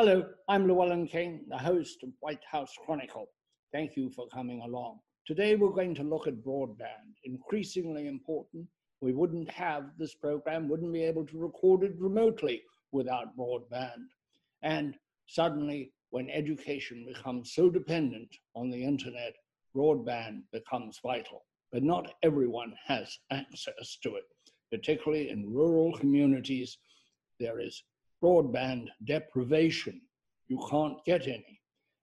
Hello, I'm Llewellyn King, the host of White House Chronicle. Thank you for coming along. Today we're going to look at broadband, increasingly important. We wouldn't have this program, wouldn't be able to record it remotely without broadband. And suddenly, when education becomes so dependent on the internet, broadband becomes vital. But not everyone has access to it, particularly in rural communities. There is broadband deprivation. You can't get any.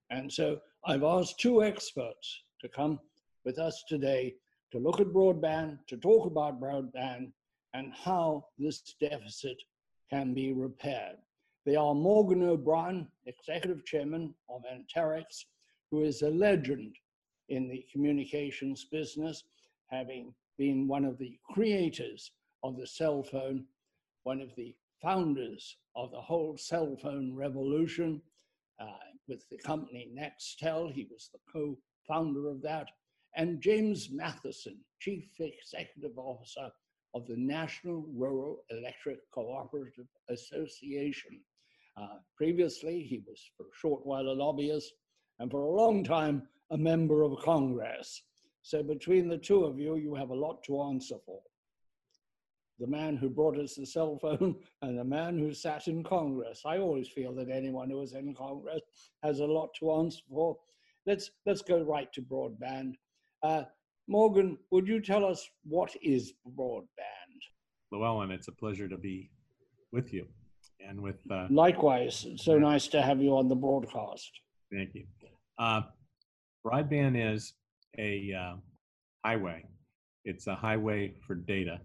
And so I've asked two experts to come with us today to look at broadband, to talk about broadband, and how this deficit can be repaired. They are Morgan O'Brien, Executive Chairman of Anterix, who is a legend in the communications business, having been one of the creators of the cell phone, one of the founders of the whole cell phone revolution uh, with the company Nextel. He was the co founder of that. And James Matheson, Chief Executive Officer of the National Rural Electric Cooperative Association. Uh, previously, he was for a short while a lobbyist and for a long time a member of Congress. So between the two of you, you have a lot to answer for the man who brought us the cell phone and the man who sat in Congress. I always feel that anyone who is in Congress has a lot to answer for. Let's, let's go right to broadband. Uh, Morgan, would you tell us what is broadband? Llewellyn, it's a pleasure to be with you and with. Uh, Likewise, it's so nice to have you on the broadcast. Thank you. Uh, broadband is a uh, highway. It's a highway for data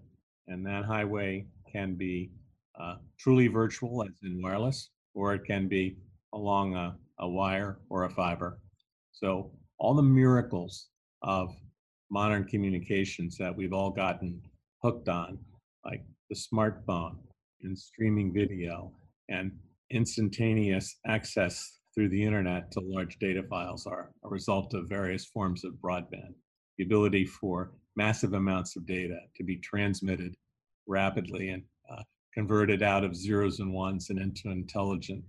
and that highway can be uh, truly virtual, as in wireless, or it can be along a, a wire or a fiber. So all the miracles of modern communications that we've all gotten hooked on, like the smartphone and streaming video and instantaneous access through the internet to large data files are a result of various forms of broadband. The ability for massive amounts of data to be transmitted rapidly and uh, converted out of zeros and ones and into intelligent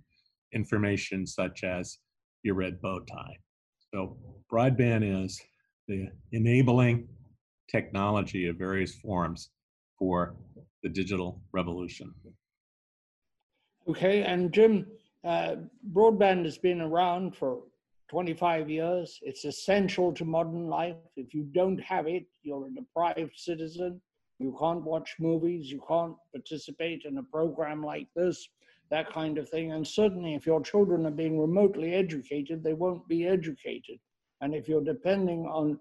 information such as your red bow tie. So broadband is the enabling technology of various forms for the digital revolution. Okay, and Jim, uh, broadband has been around for 25 years. It's essential to modern life. If you don't have it, you're a deprived citizen. You can't watch movies, you can't participate in a program like this, that kind of thing. And certainly, if your children are being remotely educated, they won't be educated. And if you're depending on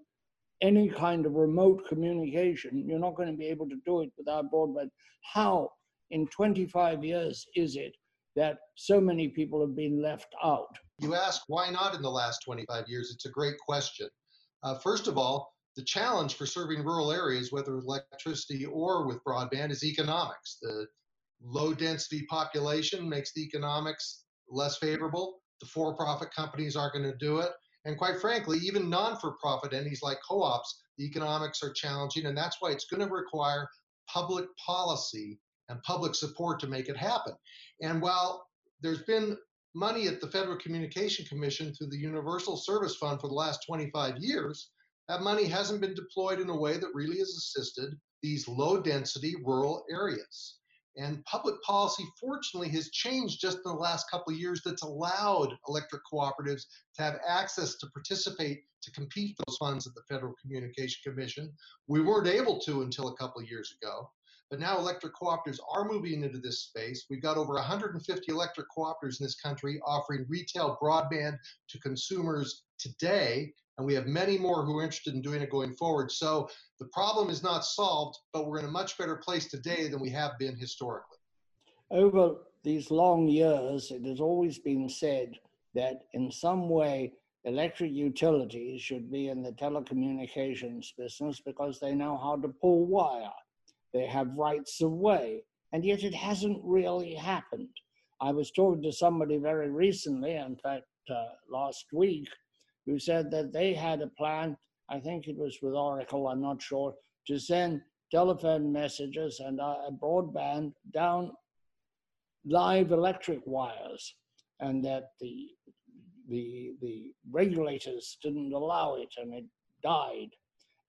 any kind of remote communication, you're not going to be able to do it without broadband. How, in 25 years, is it that so many people have been left out? You ask why not in the last 25 years? It's a great question. Uh, first of all, the challenge for serving rural areas, whether with electricity or with broadband, is economics. The low density population makes the economics less favorable. The for profit companies aren't going to do it. And quite frankly, even non for profit entities like co ops, the economics are challenging. And that's why it's going to require public policy and public support to make it happen. And while there's been money at the Federal Communication Commission through the Universal Service Fund for the last 25 years, that money hasn't been deployed in a way that really has assisted these low density rural areas. And public policy, fortunately, has changed just in the last couple of years that's allowed electric cooperatives to have access to participate to compete for those funds at the Federal Communication Commission. We weren't able to until a couple of years ago. But now electric cooperatives are moving into this space. We've got over 150 electric cooperatives in this country offering retail broadband to consumers today. And we have many more who are interested in doing it going forward. So the problem is not solved, but we're in a much better place today than we have been historically. Over these long years, it has always been said that in some way, electric utilities should be in the telecommunications business because they know how to pull wire they have rights of way. And yet it hasn't really happened. I was talking to somebody very recently, in fact, uh, last week, who said that they had a plan, I think it was with Oracle, I'm not sure, to send telephone messages and uh, broadband down live electric wires. and that the the the regulators didn't allow it and it died.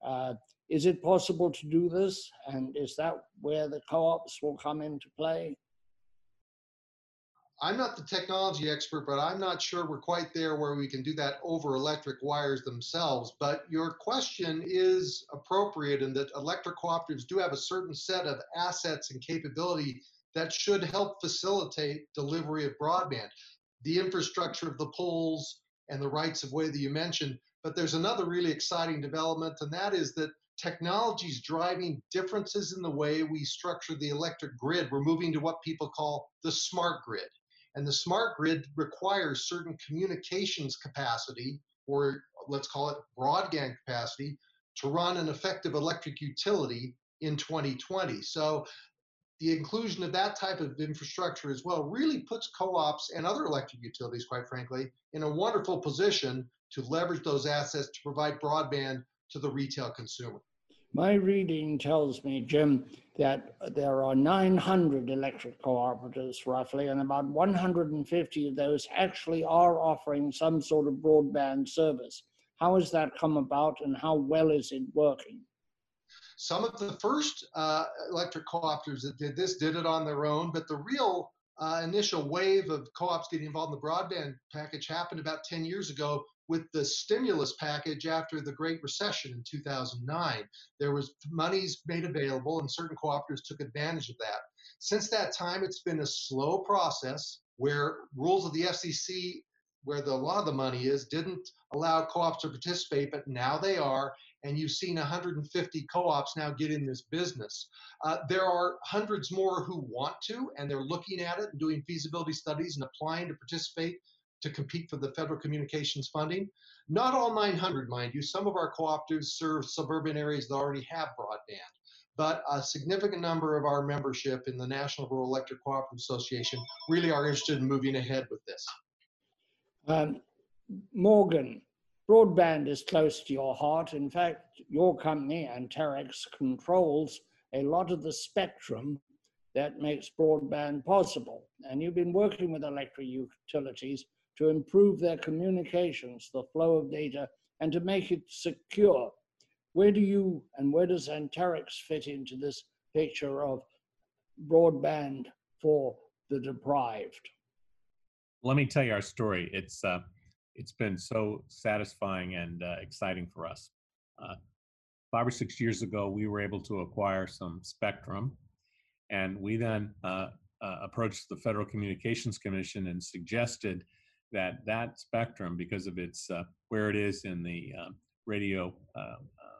Uh, is it possible to do this? And is that where the co-ops will come into play? I'm not the technology expert, but I'm not sure we're quite there where we can do that over electric wires themselves. But your question is appropriate in that electric cooperatives do have a certain set of assets and capability that should help facilitate delivery of broadband. The infrastructure of the poles and the rights of way that you mentioned. But there's another really exciting development, and that is that technology is driving differences in the way we structure the electric grid. We're moving to what people call the smart grid. And the smart grid requires certain communications capacity, or let's call it broadband capacity, to run an effective electric utility in 2020. So the inclusion of that type of infrastructure as well really puts co-ops and other electric utilities, quite frankly, in a wonderful position to leverage those assets to provide broadband to the retail consumer. My reading tells me, Jim, that there are 900 electric cooperatives roughly, and about 150 of those actually are offering some sort of broadband service. How has that come about and how well is it working? Some of the first uh, electric cooperatives that did this did it on their own, but the real uh, initial wave of co-ops getting involved in the broadband package happened about 10 years ago with the stimulus package after the Great Recession in 2009. There was monies made available, and certain cooperatives took advantage of that. Since that time, it's been a slow process where rules of the FCC, where the, a lot of the money is, didn't allow co-ops to participate, but now they are. And you've seen 150 co-ops now get in this business. Uh, there are hundreds more who want to, and they're looking at it and doing feasibility studies and applying to participate to compete for the federal communications funding. Not all 900, mind you. Some of our cooperatives serve suburban areas that already have broadband, but a significant number of our membership in the National Rural Electric Cooperative Association really are interested in moving ahead with this. Um, Morgan, broadband is close to your heart. In fact, your company, Anterix, controls a lot of the spectrum that makes broadband possible. And you've been working with electric utilities to improve their communications, the flow of data, and to make it secure. Where do you and where does Anterix fit into this picture of broadband for the deprived? Let me tell you our story. It's uh, it's been so satisfying and uh, exciting for us. Uh, five or six years ago, we were able to acquire some spectrum, and we then uh, uh, approached the Federal Communications Commission and suggested that that spectrum, because of its uh, where it is in the um, radio uh, uh,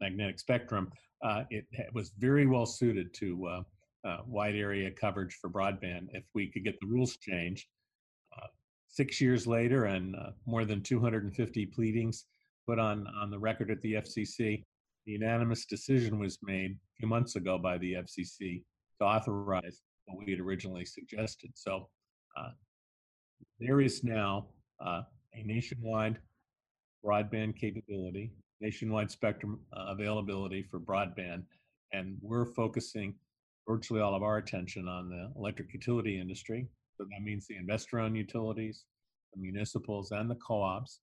magnetic spectrum, uh, it was very well suited to wide area coverage for broadband. If we could get the rules changed, six years later, and more than 250 pleadings put on on the record at the FCC, the unanimous decision was made a few months ago by the FCC to authorize what we had originally suggested. So uh, there is now uh, a nationwide broadband capability, nationwide spectrum uh, availability for broadband, and we're focusing virtually all of our attention on the electric utility industry. So that means the investor-owned utilities, the municipals, and the co-ops.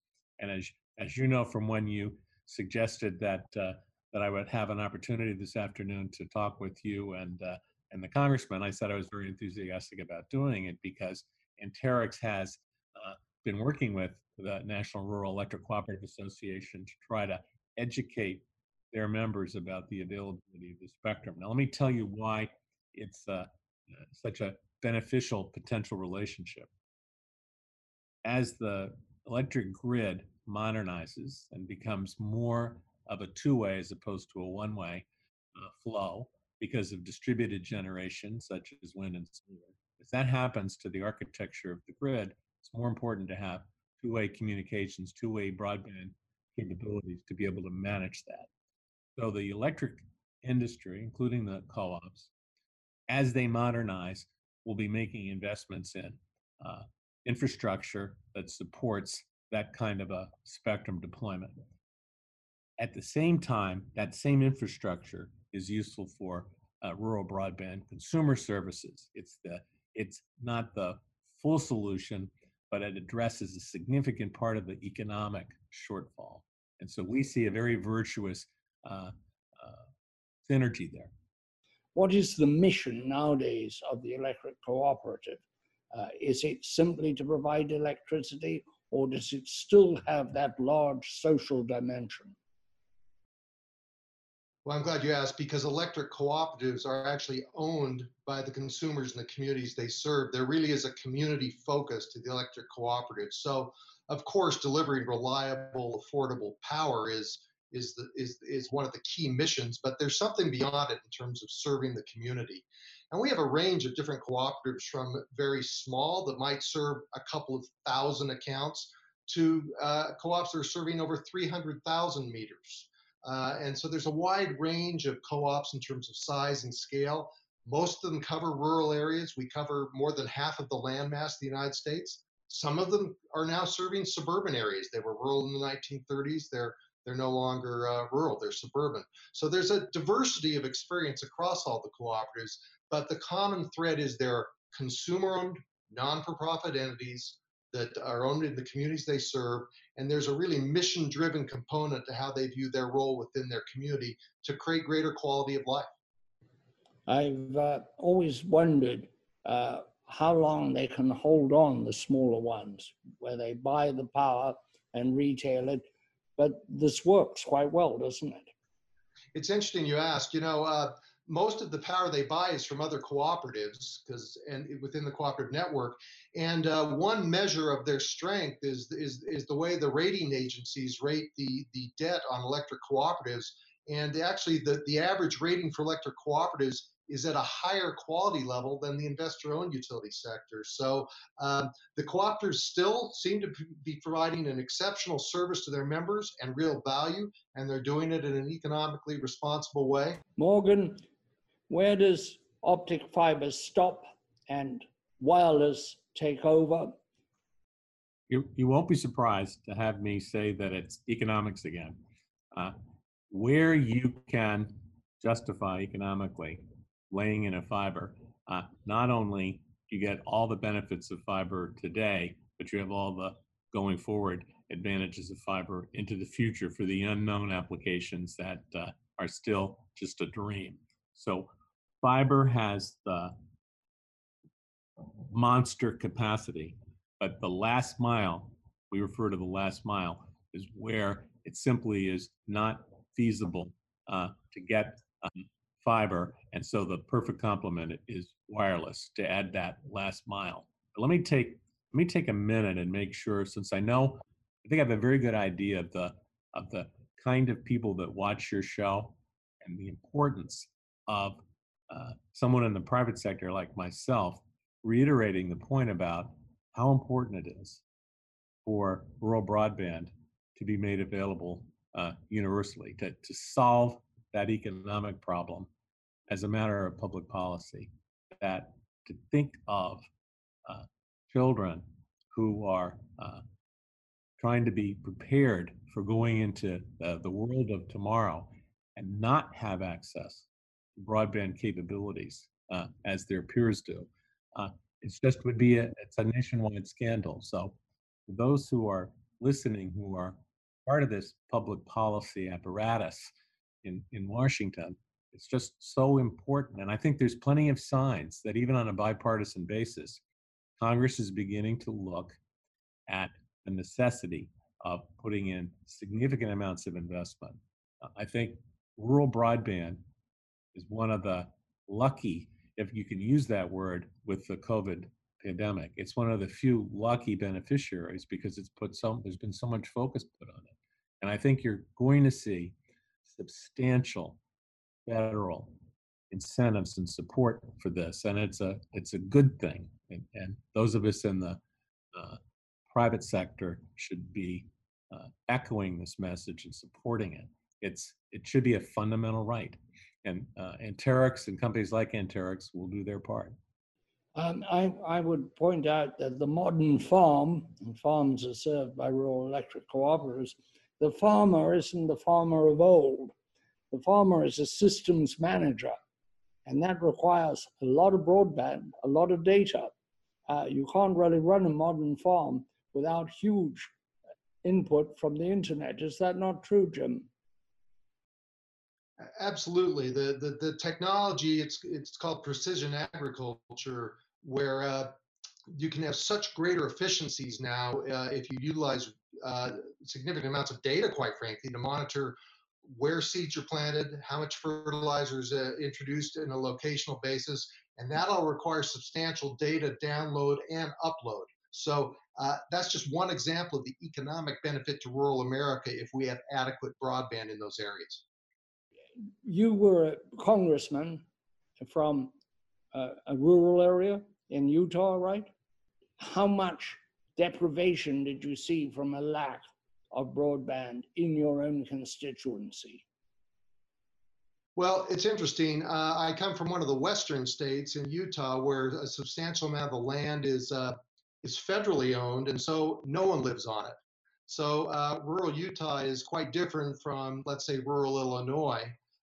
And as as you know from when you suggested that uh, that I would have an opportunity this afternoon to talk with you and uh, and the congressman, I said I was very enthusiastic about doing it because Anterix has uh, been working with the National Rural Electric Cooperative Association to try to educate their members about the availability of the spectrum. Now, let me tell you why it's uh, such a beneficial potential relationship. As the electric grid modernizes and becomes more of a two-way as opposed to a one-way uh, flow because of distributed generation such as wind and solar, if that happens to the architecture of the grid, it's more important to have two-way communications, two-way broadband capabilities to be able to manage that. So the electric industry, including the co-ops, as they modernize, will be making investments in uh, infrastructure that supports that kind of a spectrum deployment. At the same time, that same infrastructure is useful for uh, rural broadband consumer services. It's the it's not the full solution, but it addresses a significant part of the economic shortfall. And so we see a very virtuous uh, uh, synergy there. What is the mission nowadays of the electric cooperative? Uh, is it simply to provide electricity, or does it still have that large social dimension? Well, I'm glad you asked because electric cooperatives are actually owned by the consumers and the communities they serve. There really is a community focus to the electric cooperatives. So, of course, delivering reliable, affordable power is is the is is one of the key missions. But there's something beyond it in terms of serving the community. And we have a range of different cooperatives from very small that might serve a couple of thousand accounts to uh, co-ops that are serving over 300,000 meters. Uh, and so there's a wide range of co-ops in terms of size and scale. Most of them cover rural areas. We cover more than half of the landmass of the United States. Some of them are now serving suburban areas. They were rural in the 1930s. They're they're no longer uh, rural. They're suburban. So there's a diversity of experience across all the cooperatives. But the common thread is they're consumer-owned, non-for-profit entities that are owned in the communities they serve, and there's a really mission-driven component to how they view their role within their community to create greater quality of life. I've uh, always wondered uh, how long they can hold on the smaller ones, where they buy the power and retail it. But this works quite well, doesn't it? It's interesting you ask. You know, uh, most of the power they buy is from other cooperatives because and within the cooperative network and uh, one measure of their strength is, is is the way the rating agencies rate the the debt on electric cooperatives and actually the the average rating for electric cooperatives is at a higher quality level than the investor-owned utility sector. So um, the cooperatives still seem to be providing an exceptional service to their members and real value, and they're doing it in an economically responsible way. Morgan, where does optic fiber stop and wireless take over? You, you won't be surprised to have me say that it's economics again. Uh, where you can justify economically laying in a fiber, uh, not only you get all the benefits of fiber today, but you have all the going forward advantages of fiber into the future for the unknown applications that uh, are still just a dream. So fiber has the monster capacity, but the last mile, we refer to the last mile, is where it simply is not feasible uh, to get um, fiber. And so the perfect complement is wireless to add that last mile. But let me take let me take a minute and make sure, since I know, I think I have a very good idea of the of the kind of people that watch your show and the importance of uh, someone in the private sector like myself reiterating the point about how important it is for rural broadband to be made available uh, universally, to, to solve that economic problem as a matter of public policy, that to think of uh, children who are uh, trying to be prepared for going into the world of tomorrow and not have access broadband capabilities uh, as their peers do. Uh, it's just would be a, it's a nationwide scandal. So those who are listening, who are part of this public policy apparatus in, in Washington, it's just so important. And I think there's plenty of signs that even on a bipartisan basis, Congress is beginning to look at the necessity of putting in significant amounts of investment. I think rural broadband is one of the lucky, if you can use that word with the COVID pandemic. It's one of the few lucky beneficiaries because it's put so there's been so much focus put on it. And I think you're going to see substantial federal incentives and support for this, and it's a it's a good thing. And, and those of us in the uh, private sector should be uh, echoing this message and supporting it. It's it should be a fundamental right and uh, Anterix and companies like Anterix will do their part. Um, I, I would point out that the modern farm, and farms are served by rural electric cooperatives, the farmer isn't the farmer of old. The farmer is a systems manager, and that requires a lot of broadband, a lot of data, uh, you can't really run a modern farm without huge input from the internet. Is that not true, Jim? Absolutely. The, the, the technology, it's, it's called precision agriculture, where uh, you can have such greater efficiencies now uh, if you utilize uh, significant amounts of data, quite frankly, to monitor where seeds are planted, how much fertilizer is uh, introduced in a locational basis, and that'll require substantial data download and upload. So uh, that's just one example of the economic benefit to rural America if we have adequate broadband in those areas. You were a congressman from uh, a rural area in Utah, right? How much deprivation did you see from a lack of broadband in your own constituency? Well, it's interesting. Uh, I come from one of the western states in Utah, where a substantial amount of the land is uh, is federally owned, and so no one lives on it. So uh, rural Utah is quite different from, let's say, rural Illinois,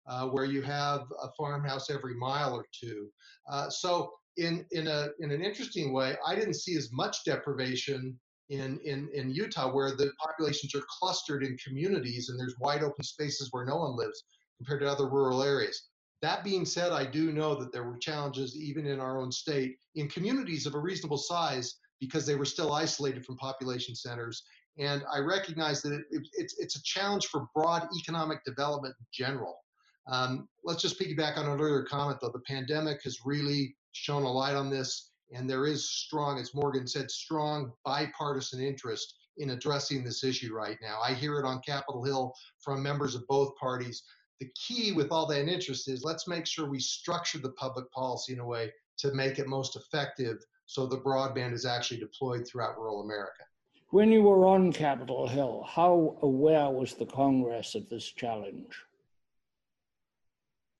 uh, where you have a farmhouse every mile or two. Uh, so in in a in an interesting way, I didn't see as much deprivation in in in Utah, where the populations are clustered in communities and there's wide open spaces where no one lives compared to other rural areas. That being said, I do know that there were challenges even in our own state in communities of a reasonable size because they were still isolated from population centers. And I recognize that it, it, it's, it's a challenge for broad economic development in general. Um, let's just piggyback on an earlier comment, though. The pandemic has really shone a light on this, and there is strong, as Morgan said, strong bipartisan interest in addressing this issue right now. I hear it on Capitol Hill from members of both parties. The key with all that interest is let's make sure we structure the public policy in a way to make it most effective so the broadband is actually deployed throughout rural America. When you were on Capitol Hill, how aware was the Congress of this challenge?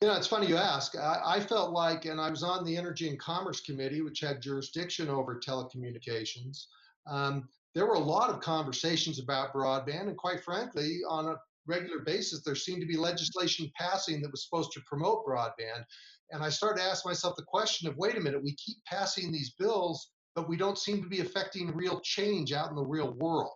You know, it's funny you ask. I, I, felt like, and I was on the Energy and Commerce Committee, which had jurisdiction over telecommunications. Um, there were a lot of conversations about broadband, and quite frankly, on a regular basis, there seemed to be legislation passing that was supposed to promote broadband. And I started to ask myself the question of wait a minute, we keep passing these bills, but we don't seem to be affecting real change out in the real world.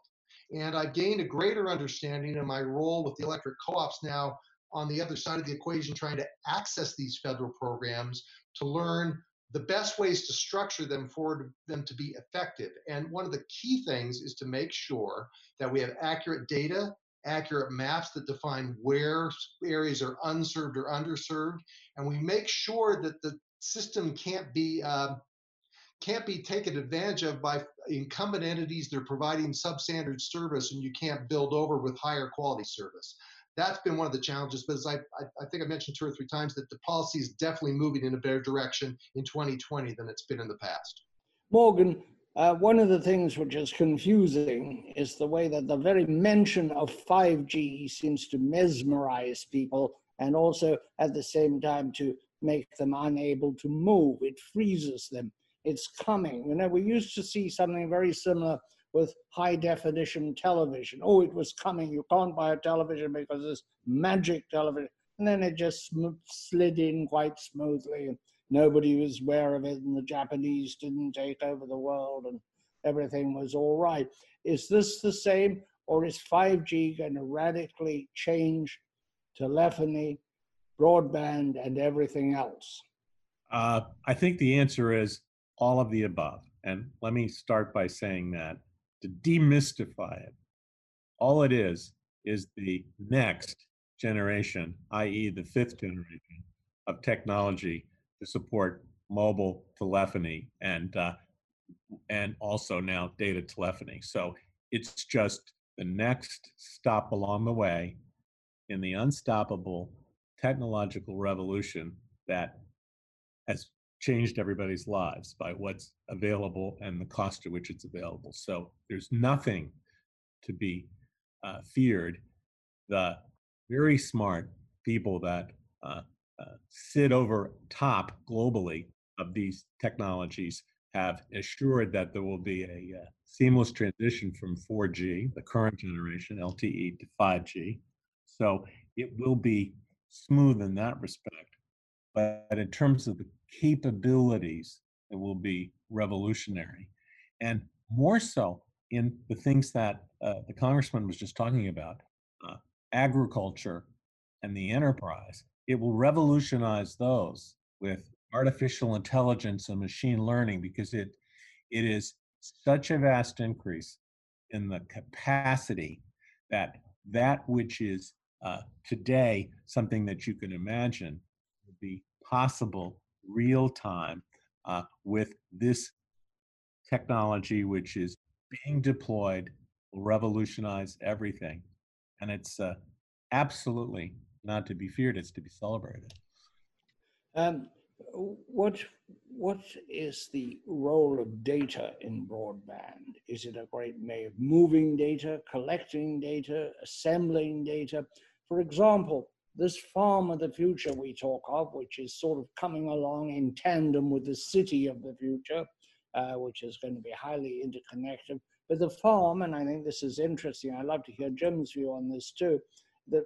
And I've gained a greater understanding in my role with the electric co ops now on the other side of the equation, trying to access these federal programs to learn the best ways to structure them for them to be effective. And one of the key things is to make sure that we have accurate data accurate maps that define where areas are unserved or underserved, and we make sure that the system can't be uh, can't be taken advantage of by incumbent entities that are providing substandard service, and you can't build over with higher quality service. That's been one of the challenges, but as I, I, I think I mentioned two or three times that the policy is definitely moving in a better direction in 2020 than it's been in the past. Morgan, uh, one of the things which is confusing is the way that the very mention of 5G seems to mesmerize people and also at the same time to make them unable to move. It freezes them. It's coming. You know, we used to see something very similar with high definition television. Oh, it was coming. You can't buy a television because it's magic television. And then it just slid in quite smoothly nobody was aware of it and the Japanese didn't take over the world and everything was all right. Is this the same or is 5G going to radically change telephony, broadband, and everything else? Uh, I think the answer is all of the above. And let me start by saying that to demystify it, all it is is the next generation, i.e., the fifth generation of technology to support mobile telephony and uh, and also now data telephony. So it's just the next stop along the way in the unstoppable technological revolution that has changed everybody's lives by what's available and the cost to which it's available. So there's nothing to be uh, feared. The very smart people that uh, uh, sit over top globally of these technologies have assured that there will be a uh, seamless transition from 4G, the current generation, LTE, to 5G. So it will be smooth in that respect. But in terms of the capabilities it will be revolutionary. And more so in the things that uh, the congressman was just talking about uh, agriculture and the enterprise. It will revolutionize those with artificial intelligence and machine learning because it it is such a vast increase in the capacity that that which is uh, today something that you can imagine will be possible real time uh, with this technology which is being deployed will revolutionize everything and it's uh, absolutely not to be feared it's to be celebrated um, what what is the role of data in broadband? Is it a great way of moving data, collecting data, assembling data? For example, this farm of the future we talk of, which is sort of coming along in tandem with the city of the future, uh, which is going to be highly interconnected. But the farm, and I think this is interesting, I'd love to hear Jim's view on this too, that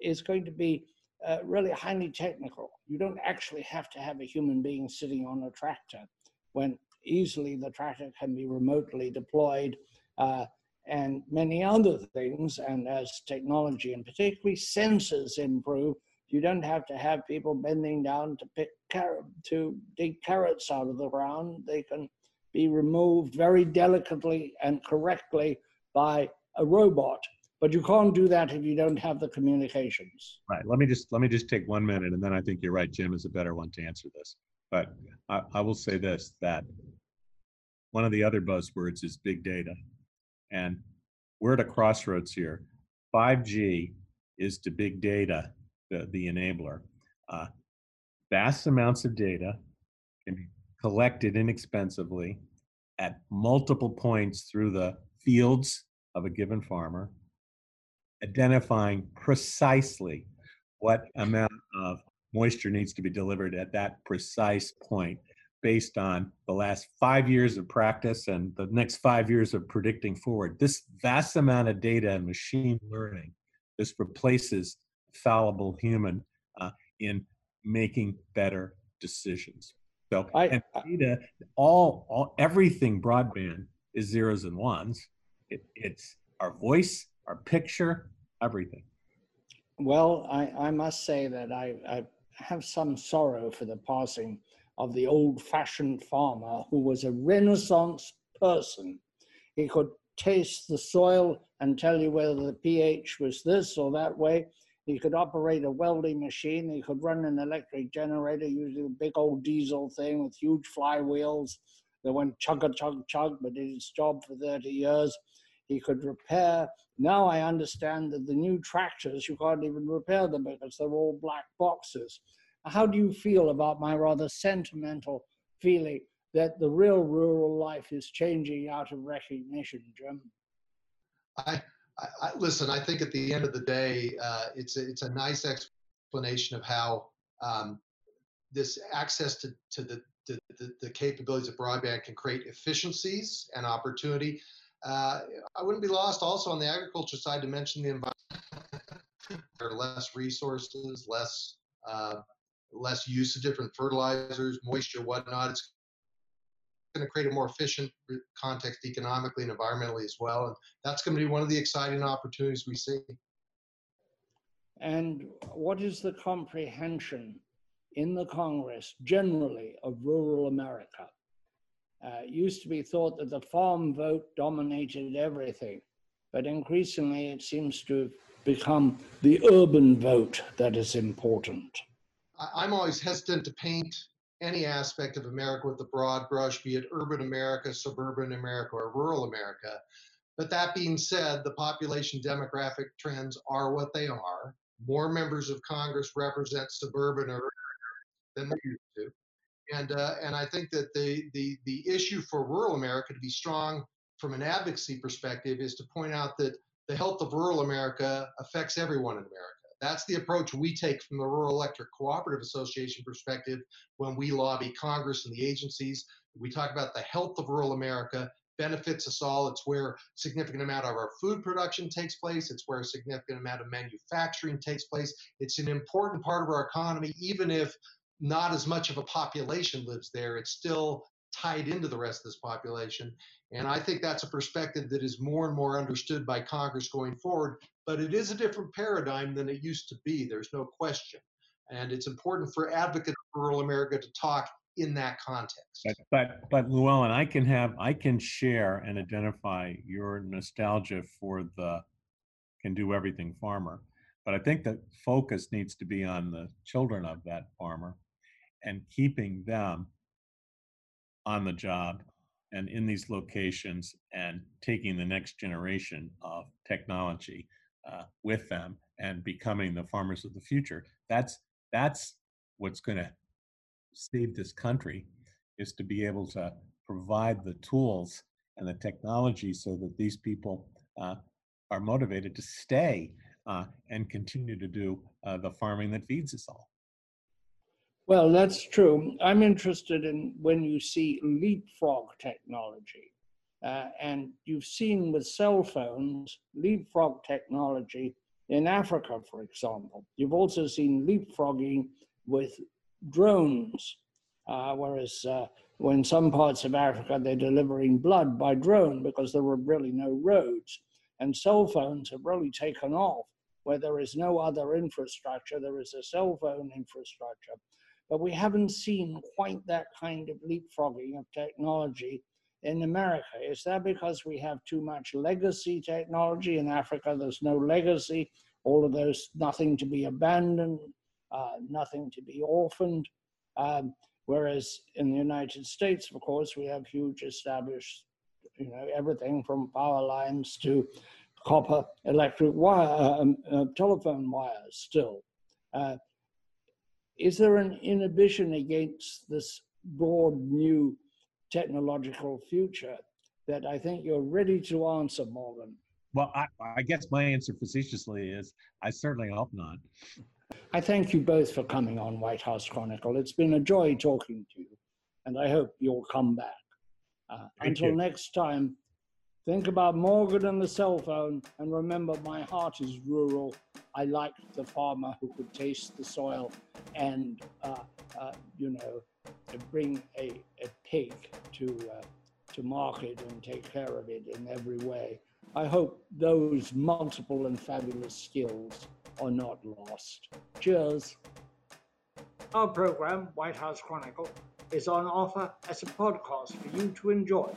is going to be uh, really highly technical. You don't actually have to have a human being sitting on a tractor when easily the tractor can be remotely deployed uh, and many other things. And as technology and particularly sensors improve, you don't have to have people bending down to pick to dig carrots out of the ground. They can be removed very delicately and correctly by a robot but you can't do that if you don't have the communications. Right. Let me just let me just take one minute, and then I think you're right. Jim is a better one to answer this. But I, I will say this: that one of the other buzzwords is big data, and we're at a crossroads here. 5G is to big data the, the enabler. Uh, vast amounts of data can be collected inexpensively at multiple points through the fields of a given farmer identifying precisely what amount of moisture needs to be delivered at that precise point based on the last five years of practice and the next five years of predicting forward. This vast amount of data and machine learning, this replaces fallible human uh, in making better decisions. So, I, and data, all, all, everything broadband is zeros and ones. It, it's our voice, our picture, everything. Well, I, I must say that I, I have some sorrow for the passing of the old fashioned farmer who was a Renaissance person. He could taste the soil and tell you whether the pH was this or that way. He could operate a welding machine. He could run an electric generator using a big old diesel thing with huge flywheels that went chug a chug chug, but did its job for 30 years. He could repair. Now I understand that the new tractors, you can't even repair them because they're all black boxes. How do you feel about my rather sentimental feeling that the real rural life is changing out of recognition, Jim? I, I, listen. I think at the end of the day, uh, it's a, it's a nice explanation of how um, this access to, to the, the, the capabilities of broadband can create efficiencies and opportunity. Uh, I wouldn't be lost also on the agriculture side to mention the environment. there are less resources, less uh, less use of different fertilizers, moisture, whatnot. It's going to create a more efficient context economically and environmentally as well. And that's going to be one of the exciting opportunities we see. And what is the comprehension in the Congress generally of rural America? Uh, used to be thought that the farm vote dominated everything, but increasingly it seems to have become the urban vote that is important. I'm always hesitant to paint any aspect of America with a broad brush, be it urban America, suburban America, or rural America. But that being said, the population demographic trends are what they are. More members of Congress represent suburban or than they used to. And, uh, and I think that the, the, the issue for rural America to be strong from an advocacy perspective is to point out that the health of rural America affects everyone in America. That's the approach we take from the Rural Electric Cooperative Association perspective when we lobby Congress and the agencies. We talk about the health of rural America benefits us all. It's where a significant amount of our food production takes place. It's where a significant amount of manufacturing takes place. It's an important part of our economy, even if not as much of a population lives there. It's still tied into the rest of this population. And I think that's a perspective that is more and more understood by Congress going forward. But it is a different paradigm than it used to be. There's no question. And it's important for advocates for rural America to talk in that context. But but, but Llewellyn, I can have I can share and identify your nostalgia for the can do everything farmer. But I think the focus needs to be on the children of that farmer and keeping them on the job and in these locations and taking the next generation of technology uh, with them and becoming the farmers of the future. That's that's what's going to save this country is to be able to provide the tools and the technology so that these people uh, are motivated to stay uh, and continue to do uh, the farming that feeds us all. Well, that's true. I'm interested in when you see leapfrog technology. Uh, and you've seen with cell phones, leapfrog technology in Africa, for example. You've also seen leapfrogging with drones, uh, whereas uh, when some parts of Africa they're delivering blood by drone because there were really no roads. And cell phones have really taken off where there is no other infrastructure, there is a cell phone infrastructure. But we haven't seen quite that kind of leapfrogging of technology in America. Is that because we have too much legacy technology in Africa? There's no legacy, all of those, nothing to be abandoned, uh, nothing to be orphaned. Um, whereas in the United States, of course, we have huge established, you know, everything from power lines to copper electric wire, uh, um, uh, telephone wires still. Uh, is there an inhibition against this broad new technological future that I think you're ready to answer, Morgan? Well, I, I guess my answer facetiously is I certainly hope not. I thank you both for coming on White House Chronicle. It's been a joy talking to you, and I hope you'll come back. Uh, until you. next time, think about Morgan and the cell phone, and remember my heart is rural. I like the farmer who could taste the soil and, uh, uh, you know, bring a, a pig to, uh, to market and take care of it in every way. I hope those multiple and fabulous skills are not lost. Cheers. Our program, White House Chronicle, is on offer as a podcast for you to enjoy.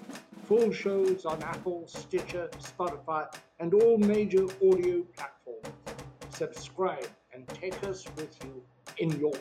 Full shows on Apple, Stitcher, Spotify, and all major audio platforms. Subscribe and take us with you in your